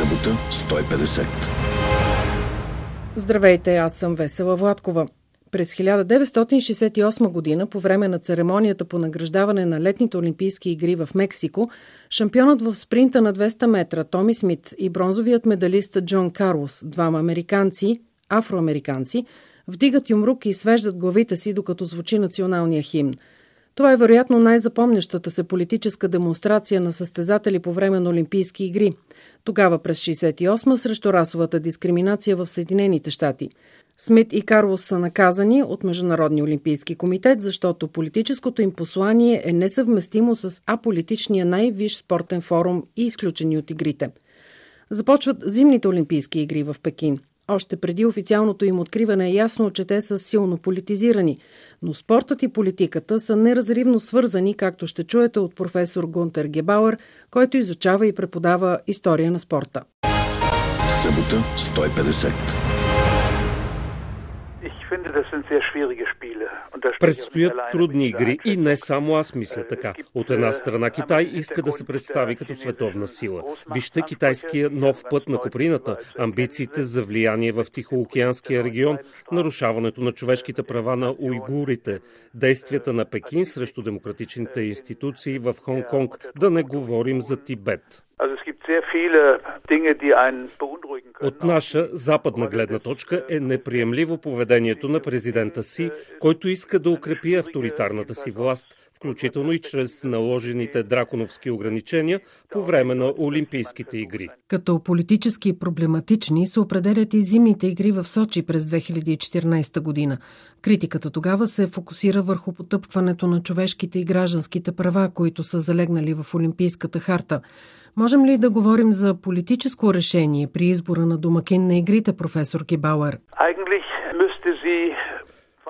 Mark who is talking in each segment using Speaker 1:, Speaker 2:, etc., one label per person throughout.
Speaker 1: Събота 150.
Speaker 2: Здравейте, аз съм Весела Владкова. През 1968 година, по време на церемонията по награждаване на летните Олимпийски игри в Мексико, шампионът в спринта на 200 метра Томи Смит и бронзовият медалист Джон Карлос, двама американци, афроамериканци, вдигат юмрук и свеждат главите си, докато звучи националния химн. Това е вероятно най-запомнящата се политическа демонстрация на състезатели по време на Олимпийски игри. Тогава през 68 срещу расовата дискриминация в Съединените щати. Смит и Карлос са наказани от Международния олимпийски комитет, защото политическото им послание е несъвместимо с аполитичния най-виш спортен форум и изключени от игрите. Започват зимните олимпийски игри в Пекин – още преди официалното им откриване е ясно, че те са силно политизирани, но спортът и политиката са неразривно свързани, както ще чуете от професор Гунтер Гебауер, който изучава и преподава история на спорта.
Speaker 1: Събота 150.
Speaker 3: Предстоят трудни игри и не само аз мисля така. От една страна Китай иска да се представи като световна сила. Вижте китайския нов път на Коприната, амбициите за влияние в Тихоокеанския регион, нарушаването на човешките права на уйгурите, действията на Пекин срещу демократичните институции в Хонг-Конг, да не говорим за Тибет. От наша западна гледна точка е неприемливо поведението на президента си, който иска да укрепи авторитарната си власт, включително и чрез наложените драконовски ограничения по време на Олимпийските игри.
Speaker 2: Като политически проблематични се определят и зимните игри в Сочи през 2014 година. Критиката тогава се фокусира върху потъпкването на човешките и гражданските права, които са залегнали в Олимпийската харта. Можем ли да говорим за политическо решение при избора на домакин на игрите, професор Кибауер?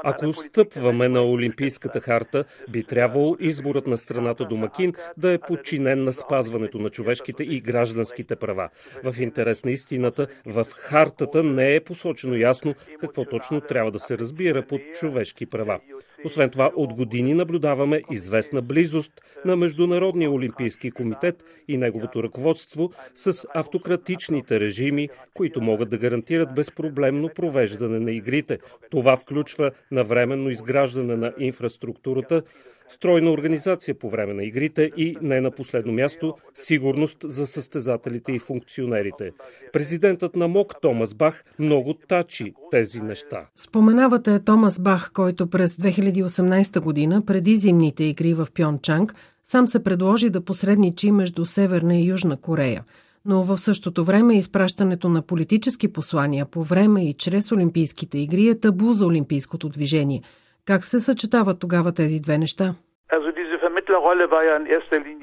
Speaker 3: Ако стъпваме на Олимпийската харта, би трябвало изборът на страната домакин да е подчинен на спазването на човешките и гражданските права. В интерес на истината, в хартата не е посочено ясно какво точно трябва да се разбира под човешки права. Освен това, от години наблюдаваме известна близост на Международния олимпийски комитет и неговото ръководство с автократичните режими, които могат да гарантират безпроблемно провеждане на игрите. Това включва навременно изграждане на инфраструктурата, стройна организация по време на игрите и, не на последно място, сигурност за състезателите и функционерите. Президентът на МОК Томас Бах много тачи тези неща.
Speaker 2: Споменавате Томас Бах, който през 2018 година, преди зимните игри в Пьончанг, сам се предложи да посредничи между Северна и Южна Корея но в същото време изпращането на политически послания по време и чрез Олимпийските игри е табу за олимпийското движение – как се съчетават тогава тези две неща?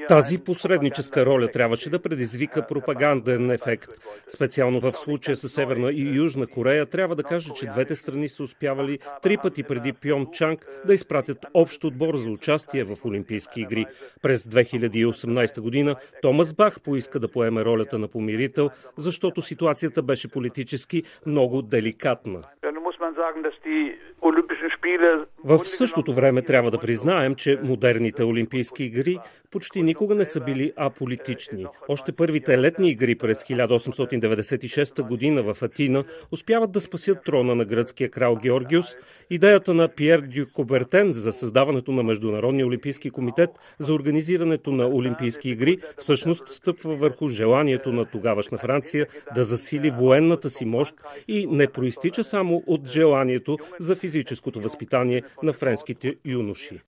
Speaker 3: Тази посредническа роля трябваше да предизвика пропаганден ефект. Специално в случая с Северна и Южна Корея трябва да кажа, че двете страни са успявали три пъти преди Чанг да изпратят общ отбор за участие в Олимпийски игри. През 2018 година Томас Бах поиска да поеме ролята на помирител, защото ситуацията беше политически много деликатна. В същото време трябва да признаем, че модерните Олимпийски игри почти никога не са били аполитични. Още първите летни игри през 1896 година в Атина успяват да спасят трона на гръцкия крал Георгиус. Идеята на Пьер Дю Кобертен за създаването на Международния олимпийски комитет за организирането на Олимпийски игри всъщност стъпва върху желанието на тогавашна Франция да засили военната си мощ и не проистича само от желанието за физическото възпитание на френските юноши.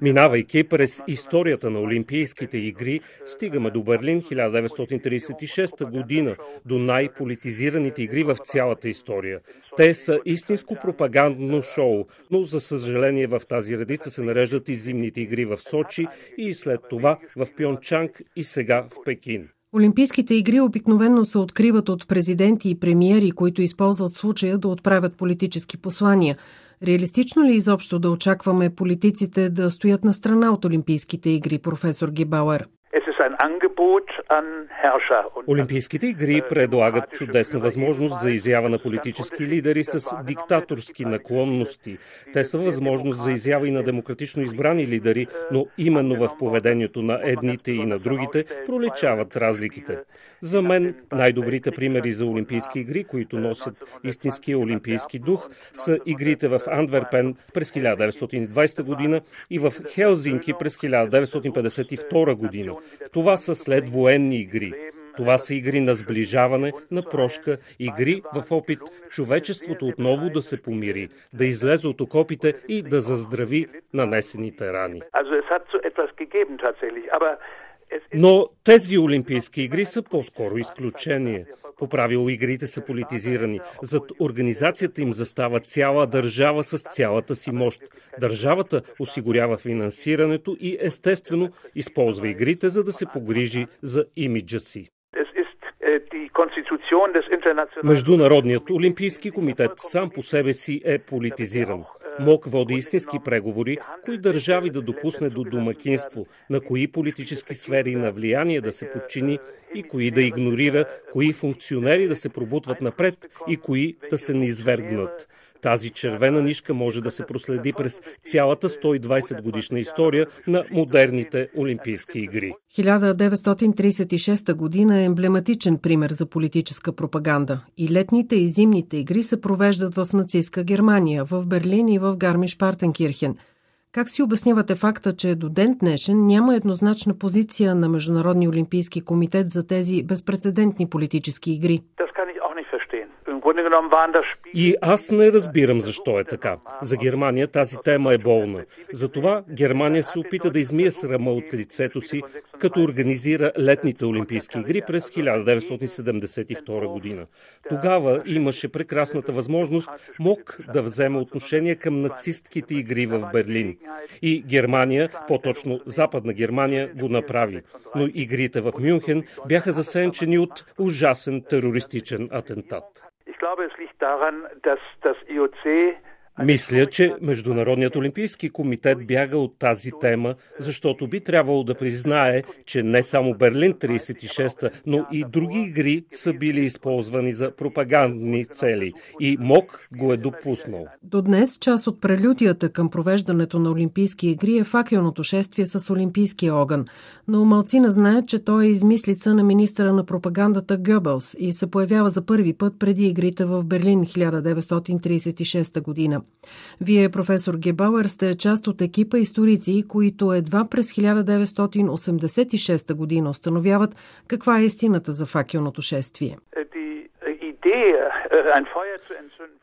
Speaker 3: Минавайки през историята на Олимпийските игри, стигаме до Берлин 1936 година, до най-политизираните игри в цялата история. Те са истинско пропагандно шоу, но за съжаление в тази редица се нареждат и зимните игри в Сочи и след това в Пьончанг и сега в Пекин.
Speaker 2: Олимпийските игри обикновенно се откриват от президенти и премиери, които използват случая да отправят политически послания. Реалистично ли изобщо да очакваме политиците да стоят на страна от Олимпийските игри, професор Гибауер?
Speaker 3: Олимпийските игри предлагат чудесна възможност за изява на политически лидери с диктаторски наклонности. Те са възможност за изява и на демократично избрани лидери, но именно в поведението на едните и на другите проличават разликите. За мен най-добрите примери за Олимпийски игри, които носят истинския олимпийски дух, са игрите в Антверпен през 1920 година и в Хелзинки през 1952 година. Това са след военни игри. Това са игри на сближаване, на прошка, игри в опит човечеството отново да се помири, да излезе от окопите и да заздрави нанесените рани. Но тези Олимпийски игри са по-скоро изключение. По правило игрите са политизирани. Зад организацията им застава цяла държава с цялата си мощ. Държавата осигурява финансирането и естествено използва игрите, за да се погрижи за имиджа си. Международният олимпийски комитет сам по себе си е политизиран. МОК води истински преговори, кои държави да допусне до домакинство, на кои политически сфери на влияние да се подчини и кои да игнорира, кои функционери да се пробутват напред и кои да се низвергнат. Тази червена нишка може да се проследи през цялата 120 годишна история на модерните Олимпийски игри.
Speaker 2: 1936 година е емблематичен пример за политическа пропаганда. И летните и зимните игри се провеждат в нацистска Германия, в Берлин и в Гармиш-Партенкирхен. Как си обяснявате факта, че до ден днешен няма еднозначна позиция на Международния олимпийски комитет за тези безпредседентни политически игри?
Speaker 3: И аз не разбирам защо е така. За Германия тази тема е болна. Затова Германия се опита да измие срама от лицето си, като организира летните Олимпийски игри през 1972 година. Тогава имаше прекрасната възможност МОК да вземе отношение към нацистките игри в Берлин. И Германия, по-точно Западна Германия, го направи. Но игрите в Мюнхен бяха засенчени от ужасен терористичен атентат. ich glaube, es liegt daran, dass das IOC Мисля, че Международният олимпийски комитет бяга от тази тема, защото би трябвало да признае, че не само Берлин 36-та, но и други игри са били използвани за пропагандни цели. И МОК го е допуснал.
Speaker 2: До днес част от прелюдията към провеждането на Олимпийски игри е факелното шествие с Олимпийския огън. Но малцина знаят, че той е измислица на министра на пропагандата Гъбълс и се появява за първи път преди игрите в Берлин 1936 година. Вие, професор Гебауер, сте част от екипа историци, които едва през 1986 година установяват каква е истината за факелното шествие.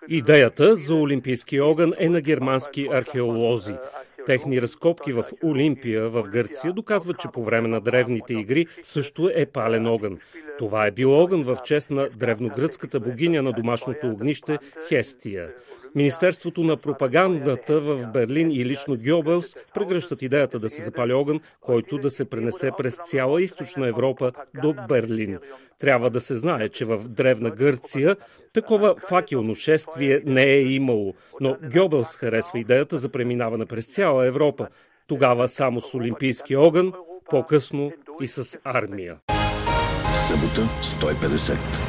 Speaker 3: Идеята за Олимпийски огън е на германски археолози. Техни разкопки в Олимпия в Гърция доказват, че по време на древните игри също е пален огън. Това е бил огън в чест на древногръцката богиня на домашното огнище Хестия. Министерството на пропагандата в Берлин и лично Гьобелс прегръщат идеята да се запали огън, който да се пренесе през цяла източна Европа до Берлин. Трябва да се знае, че в Древна Гърция такова факелно шествие не е имало, но Гьобелс харесва идеята за преминаване през цяла Европа. Тогава само с Олимпийски огън, по-късно и с армия.
Speaker 1: Събота 150.